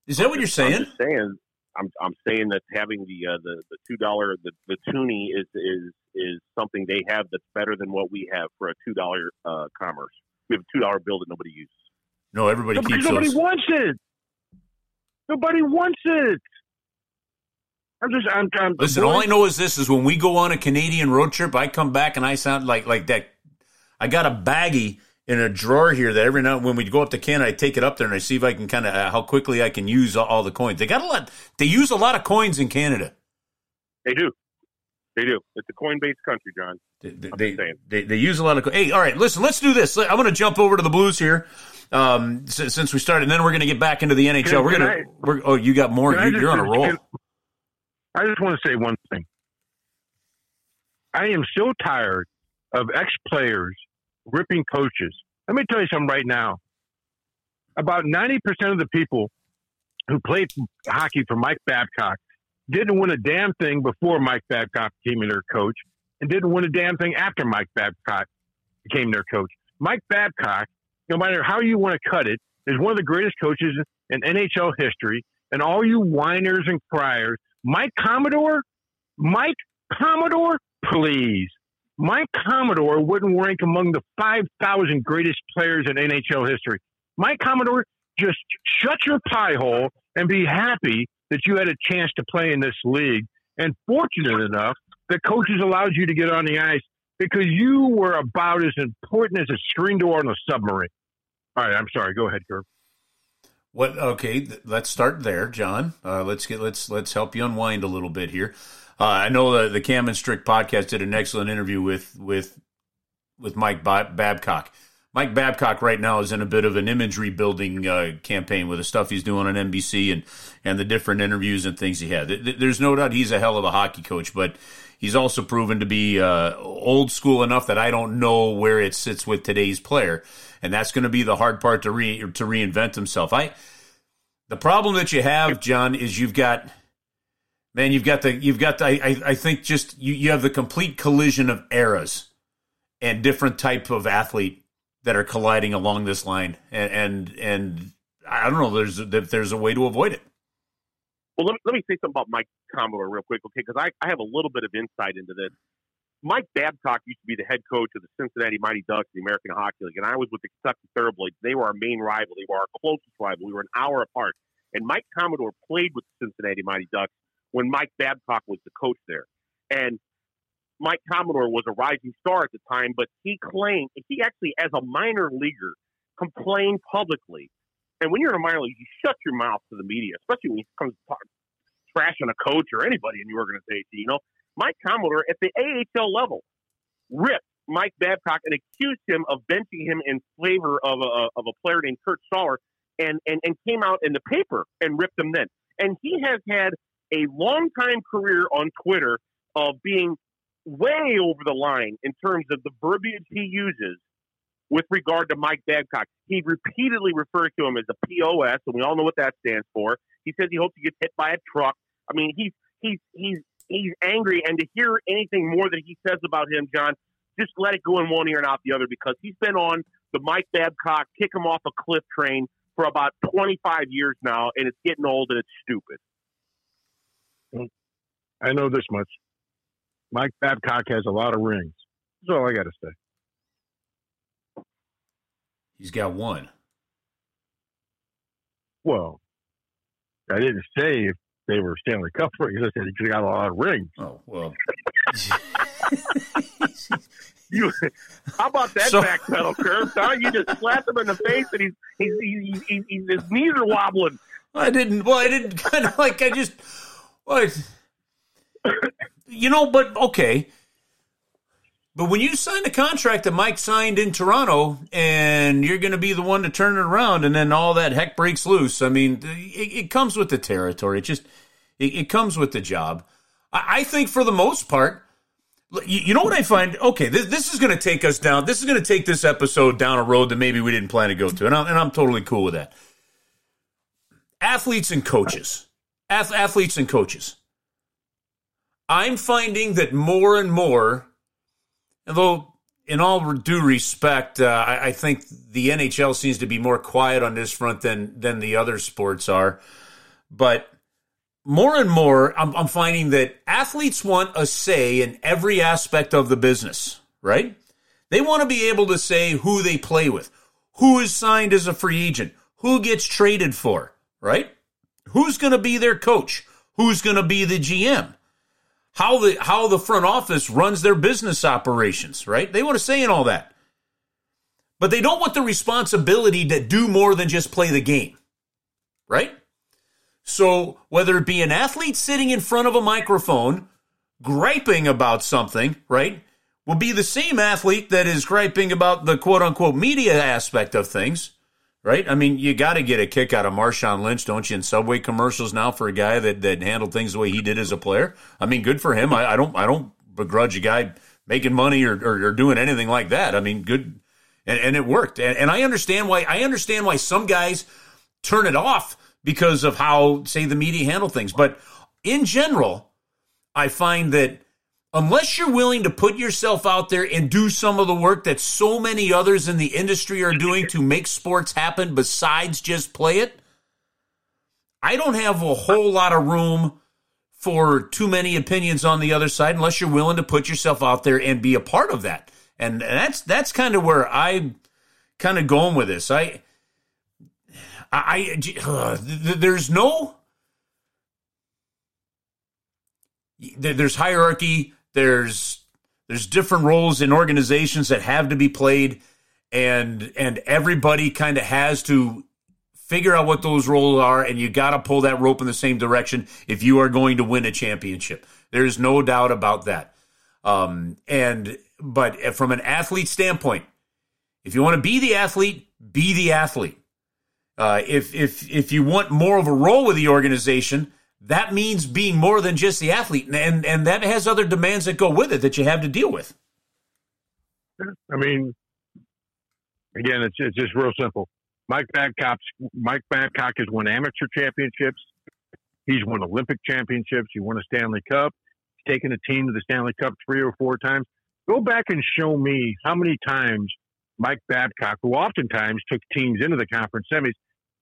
Is that I'm what you're saying? I'm saying. I'm, I'm saying that having the uh, the the two dollar the the toonie is is is something they have that's better than what we have for a two dollar uh, commerce. We have a two dollar bill that nobody uses. No, everybody nobody, keeps nobody those. wants it. Nobody wants it. I'm just. I'm. I'm Listen, all I know is this: is when we go on a Canadian road trip, I come back and I sound like like that. I got a baggie in a drawer here that every now when we go up to Canada, I take it up there and I see if I can kind of uh, how quickly I can use all, all, the coins. They got a lot. They use a lot of coins in Canada. They do. They do. It's a coin-based country, John. They they, they, they, use a lot of. Hey, all right, listen. Let's do this. I'm going to jump over to the Blues here um, since, since we started. And then we're going to get back into the NHL. Can, we're going to. We're, oh, you got more. You, are on a roll. Can, I just want to say one thing. I am so tired of ex players ripping coaches. Let me tell you something right now. About 90% of the people who played hockey for Mike Babcock didn't win a damn thing before Mike Babcock became their coach and didn't win a damn thing after Mike Babcock became their coach. Mike Babcock, no matter how you want to cut it, is one of the greatest coaches in NHL history. And all you whiners and criers Mike Commodore, Mike Commodore, please. Mike Commodore wouldn't rank among the 5,000 greatest players in NHL history. Mike Commodore, just shut your pie hole and be happy that you had a chance to play in this league. And fortunate enough that coaches allowed you to get on the ice because you were about as important as a screen door on a submarine. All right, I'm sorry. Go ahead, Kirk. What? Okay, let's start there, John. Uh, let's get let's let's help you unwind a little bit here. Uh, I know the the Cam and Strick podcast did an excellent interview with with with Mike Babcock. Mike Babcock right now is in a bit of an imagery building uh, campaign with the stuff he's doing on NBC and and the different interviews and things he had. There's no doubt he's a hell of a hockey coach, but he's also proven to be uh, old school enough that I don't know where it sits with today's player and that's going to be the hard part to re to reinvent himself. I the problem that you have, John, is you've got man, you've got the you've got the, I I think just you you have the complete collision of eras and different type of athlete that are colliding along this line, and and, and I don't know. There's there's a way to avoid it. Well, let me, let me say something about Mike Commodore real quick, okay? Because I, I have a little bit of insight into this. Mike Babcock used to be the head coach of the Cincinnati Mighty Ducks, the American Hockey League, and I was with the Kentucky Thoroughblades. They were our main rival. They were our closest rival. We were an hour apart. And Mike Commodore played with the Cincinnati Mighty Ducks when Mike Babcock was the coach there. And Mike Commodore was a rising star at the time, but he claimed he actually, as a minor leaguer, complained publicly. And when you're in a minor league, you shut your mouth to the media, especially when he comes to trashing a coach or anybody in the organization. You know, Mike Commodore at the AHL level ripped Mike Babcock and accused him of benching him in favor of a, of a player named Kurt Stoller and, and, and came out in the paper and ripped him then. And he has had a long time career on Twitter of being way over the line in terms of the verbiage he uses with regard to Mike Babcock. He repeatedly refers to him as a POS, and we all know what that stands for. He says he hopes he gets hit by a truck. I mean, he's he's he's he's angry, and to hear anything more that he says about him, John, just let it go in one ear and out the other because he's been on the Mike Babcock kick him off a cliff train for about 25 years now, and it's getting old and it's stupid. I know this much. Mike Babcock has a lot of rings. That's all I got to say. He's got one. Well, I didn't say if they were Stanley Cup rings. I said he got a lot of rings. Oh well. <laughs> <laughs> you, how about that so, back pedal curve? Huh? You just slap him in the face, and he's he's, he's, he's, he's his knees are wobbling. I didn't. Well, I didn't <laughs> kind of like. I just. What? You know, but okay. But when you sign the contract that Mike signed in Toronto, and you're going to be the one to turn it around, and then all that heck breaks loose. I mean, it, it comes with the territory. It just it, it comes with the job. I, I, think for the most part, you, you know what I find? Okay, this, this is going to take us down. This is going to take this episode down a road that maybe we didn't plan to go to, and I'm, and I'm totally cool with that. Athletes and coaches, Ath- athletes and coaches. I'm finding that more and more Although, in all due respect, uh, I, I, think the NHL seems to be more quiet on this front than than the other sports are. But more and more, I'm, I'm finding that athletes want a say in every aspect of the business. Right? They want to be able to say who they play with, who is signed as a free agent, who gets traded for. Right? Who's going to be their coach? Who's going to be the GM? How the how the front office runs their business operations, right? They want to say in all that. But they don't want the responsibility to do more than just play the game. Right? So, whether it be an athlete sitting in front of a microphone griping about something, right? Will be the same athlete that is griping about the quote unquote media aspect of things right? I mean, you got to get a kick out of Marshawn Lynch, don't you? In Subway commercials now for a guy that that handled things the way he did as a player. I mean, good for him. I, I don't I don't begrudge a guy making money or, or, or, doing anything like that. I mean, good, and, and it worked. And, and I understand why I understand why some guys turn it off because of how say the media handle things. But in general, I find that unless you're willing to put yourself out there and do some of the work that so many others in the industry are doing to make sports happen besides just play it, I don't have a whole lot of room for too many opinions on the other side unless you're willing to put yourself out there and be a part of that. And that's that's kind of where I kind of going with this. I I, uh, there's no there's hierarchy there's there's different roles in organizations that have to be played and and everybody kind of has to figure out what those roles are and you got to pull that rope in the same direction if you are going to win a championship. There's no doubt about that. Um, and but from an athlete standpoint if you want to be the athlete be the athlete. Uh, if if if you want more of a role with the organization that means being more than just the athlete, and and that has other demands that go with it that you have to deal with. I mean, again, it's it's just real simple. Mike Babcock, Mike Babcock has won amateur championships. He's won Olympic championships. He won a Stanley Cup. He's taken a team to the Stanley Cup three or four times. Go back and show me how many times Mike Babcock, who oftentimes took teams into the conference semis,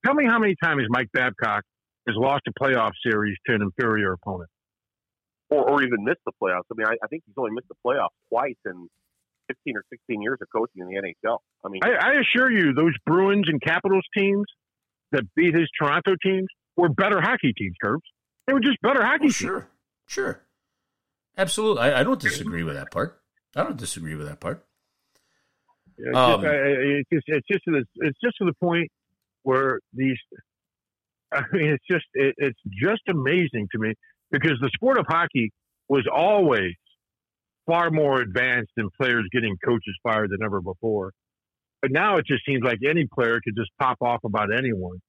tell me how many times Mike Babcock has lost a playoff series to an inferior opponent. Or, or even missed the playoffs. I mean, I, I think he's only missed the playoffs twice in 15 or 16 years of coaching in the NHL. I mean, I, I assure you, those Bruins and Capitals teams that beat his Toronto teams were better hockey teams, Curbs. They were just better hockey oh, sure. teams. Sure. Absolutely. I, I, don't disagree with that part. I don't disagree with that part. It's, um, just, it's, just, it's just to the it's just to the point where these I mean, it's just it, it's just amazing to me because the sport of hockey was always far more advanced in players getting coaches fired than ever before. But now it just seems like any player could just pop off about anyone.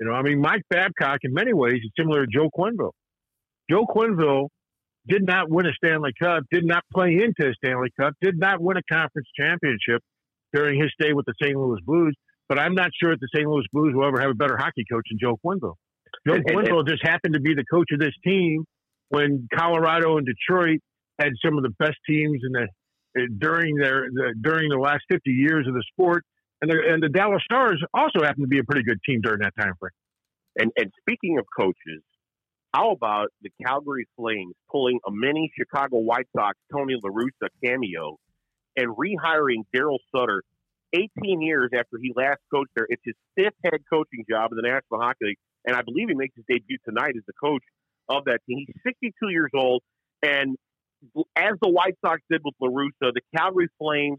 You know, I mean, Mike Babcock in many ways is similar to Joe Quenneville. Joe Quenneville did not win a Stanley Cup, did not play into a Stanley Cup, did not win a conference championship during his stay with the St. Louis Blues. But I'm not sure if the St. Louis Blues will ever have a better hockey coach than Joe Quenneville. Joe Quenneville just happened to be the coach of this team when Colorado and Detroit had some of the best teams in the uh, during their the, during the last 50 years of the sport. And the, and the Dallas Stars also happened to be a pretty good team during that time frame. And and speaking of coaches, how about the Calgary Flames pulling a mini Chicago White Sox Tony La Russa cameo and rehiring Daryl Sutter 18 years after he last coached there. It's his fifth head coaching job in the National Hockey League, and I believe he makes his debut tonight as the coach of that team. He's 62 years old, and as the White Sox did with La Russa, the Calgary Flames,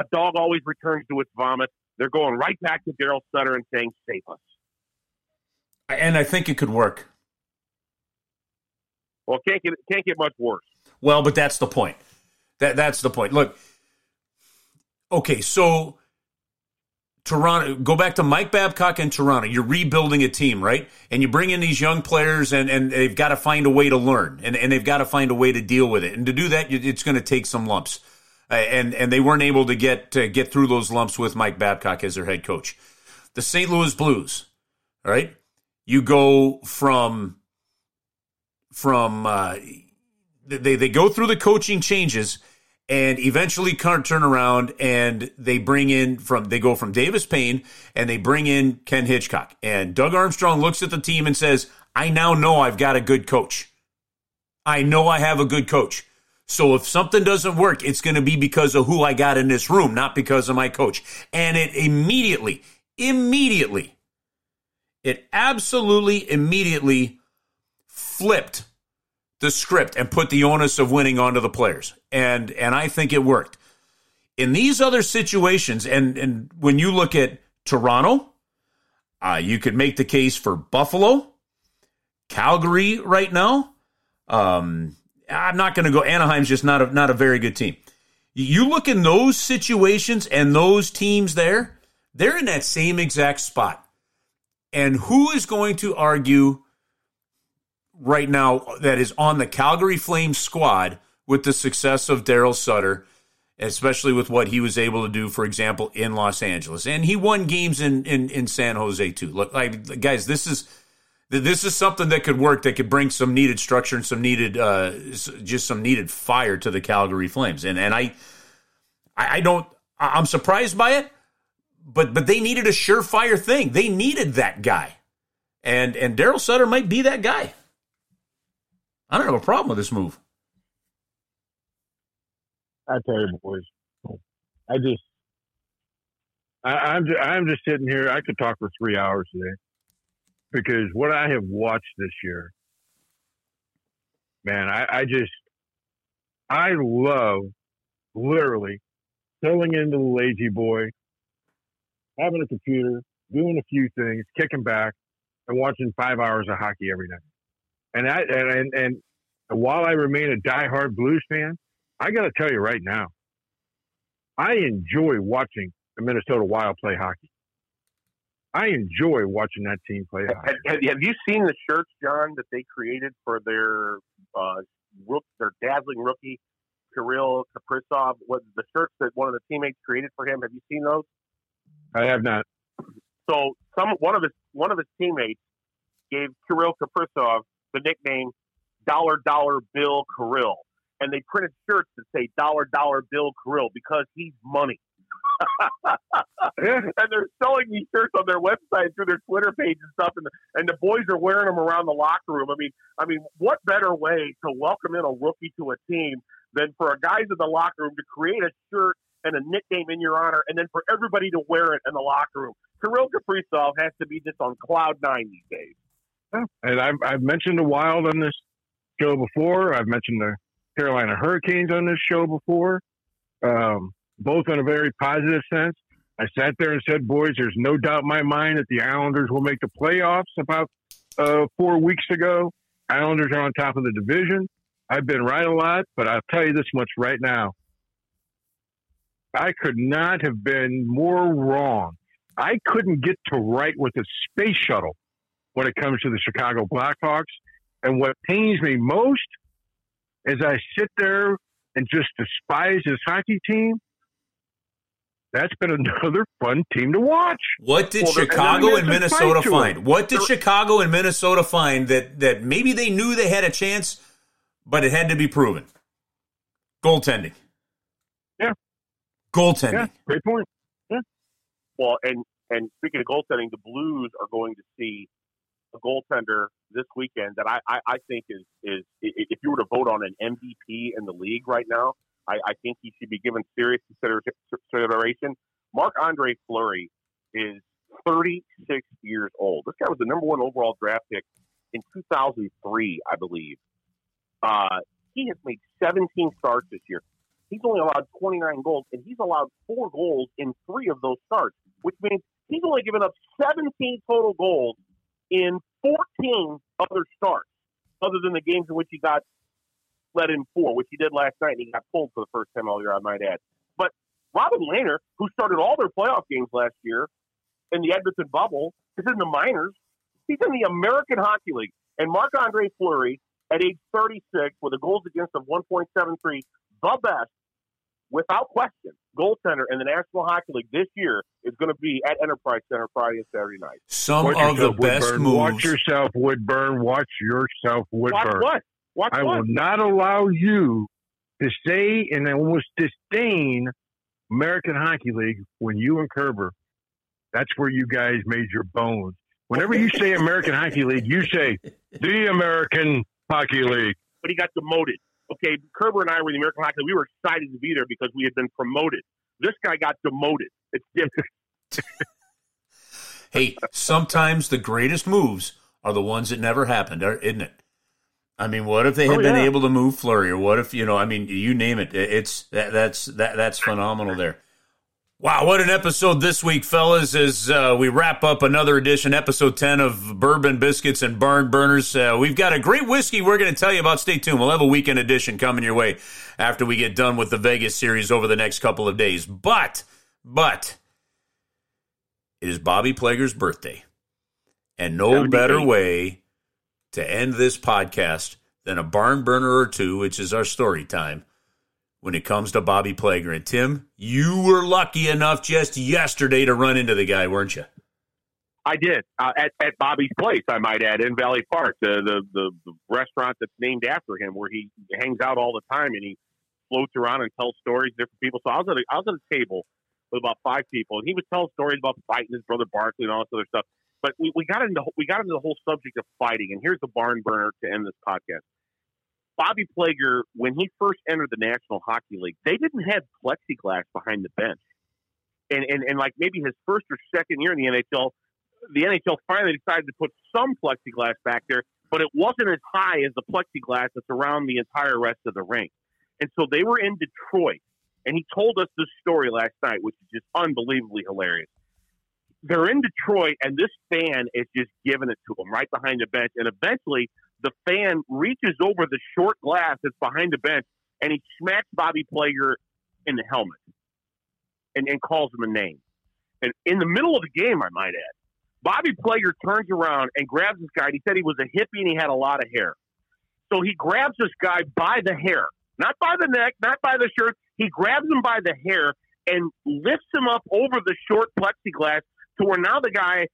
a dog always returns to its vomit. They're going right back to Daryl Sutter and saying, "Save us." And I think it could work. Well, can't get can't get much worse. Well, but that's the point. That that's the point. Look, okay, so Toronto, go back to Mike Babcock and Toronto. You're rebuilding a team, right? And you bring in these young players, and, and they've got to find a way to learn, and, and they've got to find a way to deal with it. And to do that, it's going to take some lumps. Uh, and and they weren't able to get get through those lumps with Mike Babcock as their head coach. The St. Louis Blues, all right. You go from from uh, they they go through the coaching changes and eventually turn around and they bring in from they go from Davis Payne and they bring in Ken Hitchcock and Doug Armstrong looks at the team and says, "I now know I've got a good coach. I know I have a good coach. So if something doesn't work, it's going to be because of who I got in this room, not because of my coach." And it immediately, immediately, it absolutely immediately flipped the script and put the onus of winning onto the players. And and I think it worked. In these other situations, and and when you look at Toronto, uh, you could make the case for Buffalo, Calgary right now. Um, I'm not going to go. Anaheim's just not a not a very good team. You look in those situations and those teams there, they're in that same exact spot. And who is going to argue right now that is on the Calgary Flames squad with the success of Daryl Sutter, especially with what he was able to do, for example, in Los Angeles. And he won games in, in, in San Jose too. Look, like guys, this is this is something that could work that could bring some needed structure and some needed uh, just some needed fire to the Calgary Flames. And and I I don't I'm surprised by it, but but they needed a surefire thing. They needed that guy. And and Daryl Sutter might be that guy. I don't have a problem with this move. I tell you, boys, I just, I, am just, I'm just sitting here. I could talk for three hours today because what I have watched this year, man, I, I just, I love literally filling into the lazy boy, having a computer, doing a few things, kicking back, and watching five hours of hockey every night. And I and and, while I remain a diehard Blues fan, I got to tell you right now, I enjoy watching the Minnesota Wild play hockey. I enjoy watching that team play hockey. Have, have you seen the shirts, John, that they created for their uh, rook, their dazzling rookie, Kirill Kaprizov? What the shirts that one of the teammates created for him? Have you seen those? I have not. So some one of his one of his teammates gave Kirill Kaprizov the nickname Dollar Dollar Bill Kirill. And they printed shirts that say Dollar Dollar Bill Kirill because he's money. <laughs> and they're selling these shirts on their website through their Twitter page and stuff, and the, and the boys are wearing them around the locker room. I mean, I mean, what better way to welcome in a rookie to a team than for a guys in the locker room to create a shirt and a nickname in your honor, and then for everybody to wear it in the locker room? Kirill Kaprizov has to be just on cloud nine these days. And I've, I've mentioned the Wild on this show before. I've mentioned the Carolina Hurricanes on this show before, um, both in a very positive sense. I sat there and said, boys, there's no doubt in my mind that the Islanders will make the playoffs about uh, four weeks ago. Islanders are on top of the division. I've been right a lot, but I'll tell you this much right now. I could not have been more wrong. I couldn't get to right with a space shuttle when it comes to the Chicago Blackhawks. And what pains me most is I sit there and just despise this hockey team. That's been <laughs> another fun team to watch. What did well, Chicago and Minnesota find? What did Chicago and Minnesota find that that maybe they knew they had a chance, but it had to be proven? Goaltending. Yeah. Goaltending. Yeah, great point. Yeah. Well, and and speaking of goaltending, the Blues are going to see a goaltender this weekend that I, I, I think is, is if you were to vote on an MVP in the league right now, I, I think he should be given serious consideration. Marc-Andre Fleury is 36 years old. This guy was the number one overall draft pick in 2003, I believe. Uh, he has made 17 starts this year. He's only allowed 29 goals, and he's allowed four goals in three of those starts, which means he's only given up 17 total goals in 14 other starts, other than the games in which he got let in four, which he did last night, and he got pulled for the first time all year, I might add. But Robin Lehner, who started all their playoff games last year in the Edmonton bubble, is in the minors. He's in the American Hockey League. And Marc-Andre Fleury, at age 36, with a goals against of 1.73, the best, without question, goaltender in the National Hockey League this year is going to be at Enterprise Center Friday and Saturday night. Some watch of the best Woodburn. moves. Watch yourself, Woodburn. Watch yourself, Woodburn. Watch what? Watch I what? will not allow you to say and almost disdain American Hockey League when you and Kerber. That's where you guys made your bones. Whenever you say American Hockey League, you say the American Hockey League. but he got demoted. Okay, Kerber and I were in the American Hockey. We were excited to be there because we had been promoted. This guy got demoted. It's different. <laughs> Hey, sometimes the greatest moves are the ones that never happened, are- isn't it? I mean, what if they had Oh, been yeah. able to move Fleury, or what if you know? I mean, you name it. It's that, that's that that's phenomenal there. Wow, what an episode this week, fellas! As uh, we wrap up another edition, episode ten of Bourbon Biscuits and Barn Burners. Uh, we've got a great whiskey we're going to tell you about. Stay tuned. We'll have a weekend edition coming your way after we get done with the Vegas series over the next couple of days. But, but, it is Bobby Plager's birthday. And no 78. better way to end this podcast than a barn burner or two, which is our story time when it comes to Bobby Plager. And Tim, you were lucky enough just yesterday to run into the guy, weren't you? I did uh, at at Bobby's place. I might add in Valley Park, the, the the the restaurant that's named after him, where he hangs out all the time and he floats around and tells stories to different people. So I was at a, I was at a table with about five people, and he was telling stories about fighting his brother Barclay and all this other stuff. But we, we got into we got into the whole subject of fighting, and here's the barn burner to end this podcast. Bobby Plager, when he first entered the National Hockey League, they didn't have plexiglass behind the bench, and and and like maybe his first or second year in the NHL, the NHL finally decided to put some plexiglass back there, but it wasn't as high as the plexiglass that's around the entire rest of the rink. And so they were in Detroit, and he told us this story last night, which is just unbelievably hilarious. They're in Detroit, and this fan is just giving it to him right behind the bench. And eventually, the fan reaches over the short glass that's behind the bench, and he smacks Bobby Plager in the helmet and, and calls him a name. And in the middle of the game, I might add, Bobby Plager turns around and grabs this guy. He said he was a hippie and he had a lot of hair. So he grabs this guy by the hair, not by the neck, not by the shirt. He grabs him by the hair and lifts him up over the short plexiglass to where now the guy,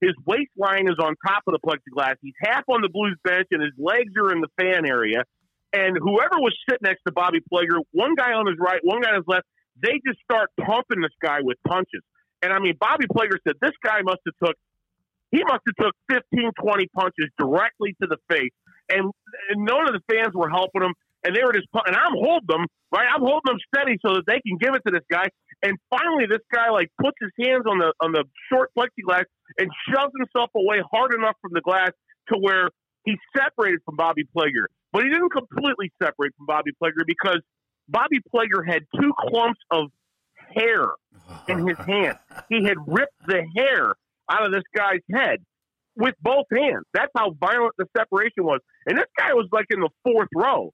his waistline is on top of the plexiglass. He's half on the Blues bench and his legs are in the fan area. And whoever was sitting next to Bobby Plager, one guy on his right, one guy on his left, they just start pumping this guy with punches. And I mean, Bobby Plager said this guy must have took, he must have took 15, 20 punches directly to the face. And, and none of the fans were helping him. And they were just, and I'm holding them, right? I'm holding them steady so that they can give it to this guy. And finally, this guy like puts his hands on the on the short plexiglass and shoves himself away hard enough from the glass to where he separated from Bobby Plager. But he didn't completely separate from Bobby Plager because Bobby Plager had two clumps of hair in his <laughs> hand. He had ripped the hair out of this guy's head with both hands. That's how violent the separation was. And this guy was like in the fourth row.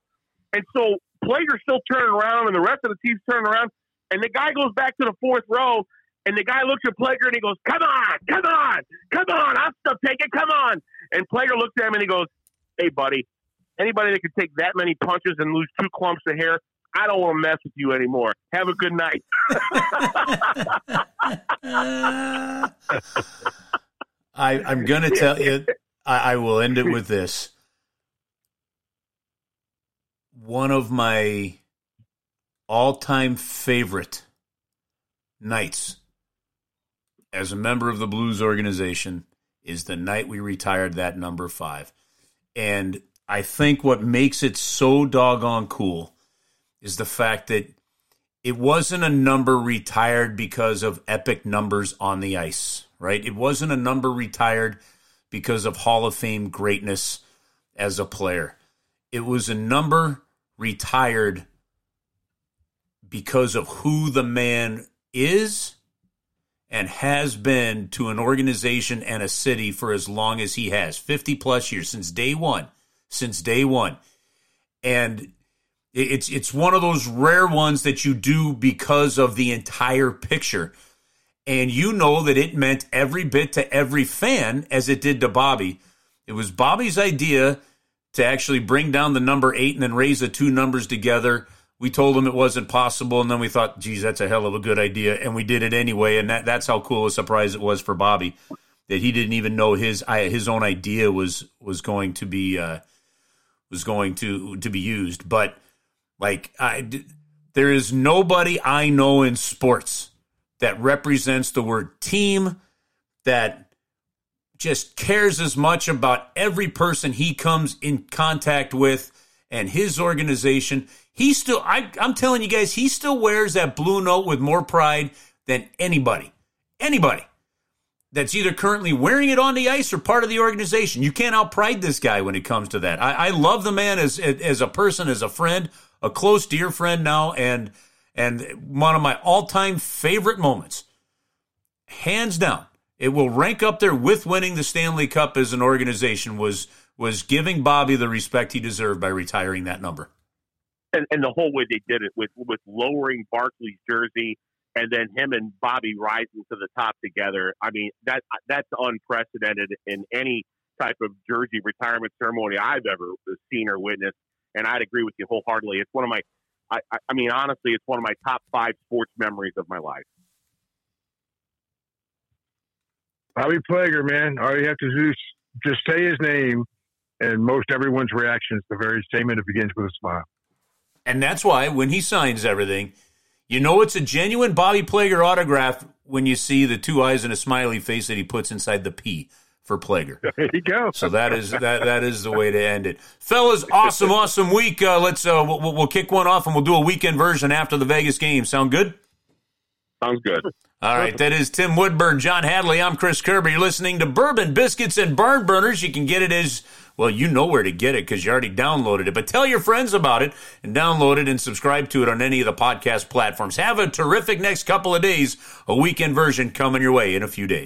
And so Plager's still turning around and the rest of the team's turning around. And the guy goes back to the fourth row and the guy looks at Plager and he goes, Come on, come on, come on, I'll still take it, come on. And Plager looks at him and he goes, Hey buddy, anybody that can take that many punches and lose two clumps of hair, I don't want to mess with you anymore. Have a good night. <laughs> I, I'm going to tell you, I, I will end it with this. One of my all time favorite nights as a member of the Blues organization is the night we retired that number five. And I think what makes it so doggone cool is the fact that it wasn't a number retired because of epic numbers on the ice, right? It wasn't a number retired because of Hall of Fame greatness as a player. It was a number retired because of who the man is and has been to an organization and a city for as long as he has. 50 plus years since day one since day one. And it's it's one of those rare ones that you do because of the entire picture. And you know that it meant every bit to every fan as it did to Bobby. It was Bobby's idea to actually bring down the number 8 and then raise the two numbers together we told him it wasn't possible, and then we thought, geez, that's a hell of a good idea, and we did it anyway. And that, that's how cool a surprise it was for Bobby that he didn't even know his his own idea was was going to be uh, was going to to be used. But like, I, there is nobody I know in sports that represents the word team that just cares as much about every person he comes in contact with and his organization he still, I, I'm telling you guys, he still wears that blue note with more pride than anybody. Anybody that's either currently wearing it on the ice or part of the organization. You can't outpride this guy when it comes to that. I, I love the man as as a person, as a friend, a close dear friend now, and and one of my all time favorite moments, hands down. It will rank up there with winning the Stanley Cup as an organization. Was was giving Bobby the respect he deserved by retiring that number and, and the whole way they did it with with lowering Barclay's jersey and then him and Bobby rising to the top together. I mean that that's unprecedented in any type of jersey retirement ceremony I've ever seen or witnessed. And I'd agree with you wholeheartedly. It's one of my, I, I mean, honestly, it's one of my top five sports memories of my life. Bobby Plager, man. All you have to do is just say his name, and most everyone's reaction is the very same, and it begins with a smile. And that's why when he signs everything, you know it's a genuine Bobby Plager autograph when you see the two eyes and a smiley face that he puts inside the P for Plager. <laughs> There you go. So that is that that is the way to end it, fellas. Awesome, awesome week. Uh, let's uh, we'll, we'll kick one off and we'll do a weekend version after the Vegas game. Sound good? Sounds good. All right, that is Tim Woodburn, John Hadley. I'm Chris Kerber. You're listening to Bourbon Biscuits and Barn Burners. You can get it as well, you know where to get it because you already downloaded it. But tell your friends about it and download it and subscribe to it on any of the podcast platforms. Have a terrific next couple of days. A weekend version coming your way in a few days.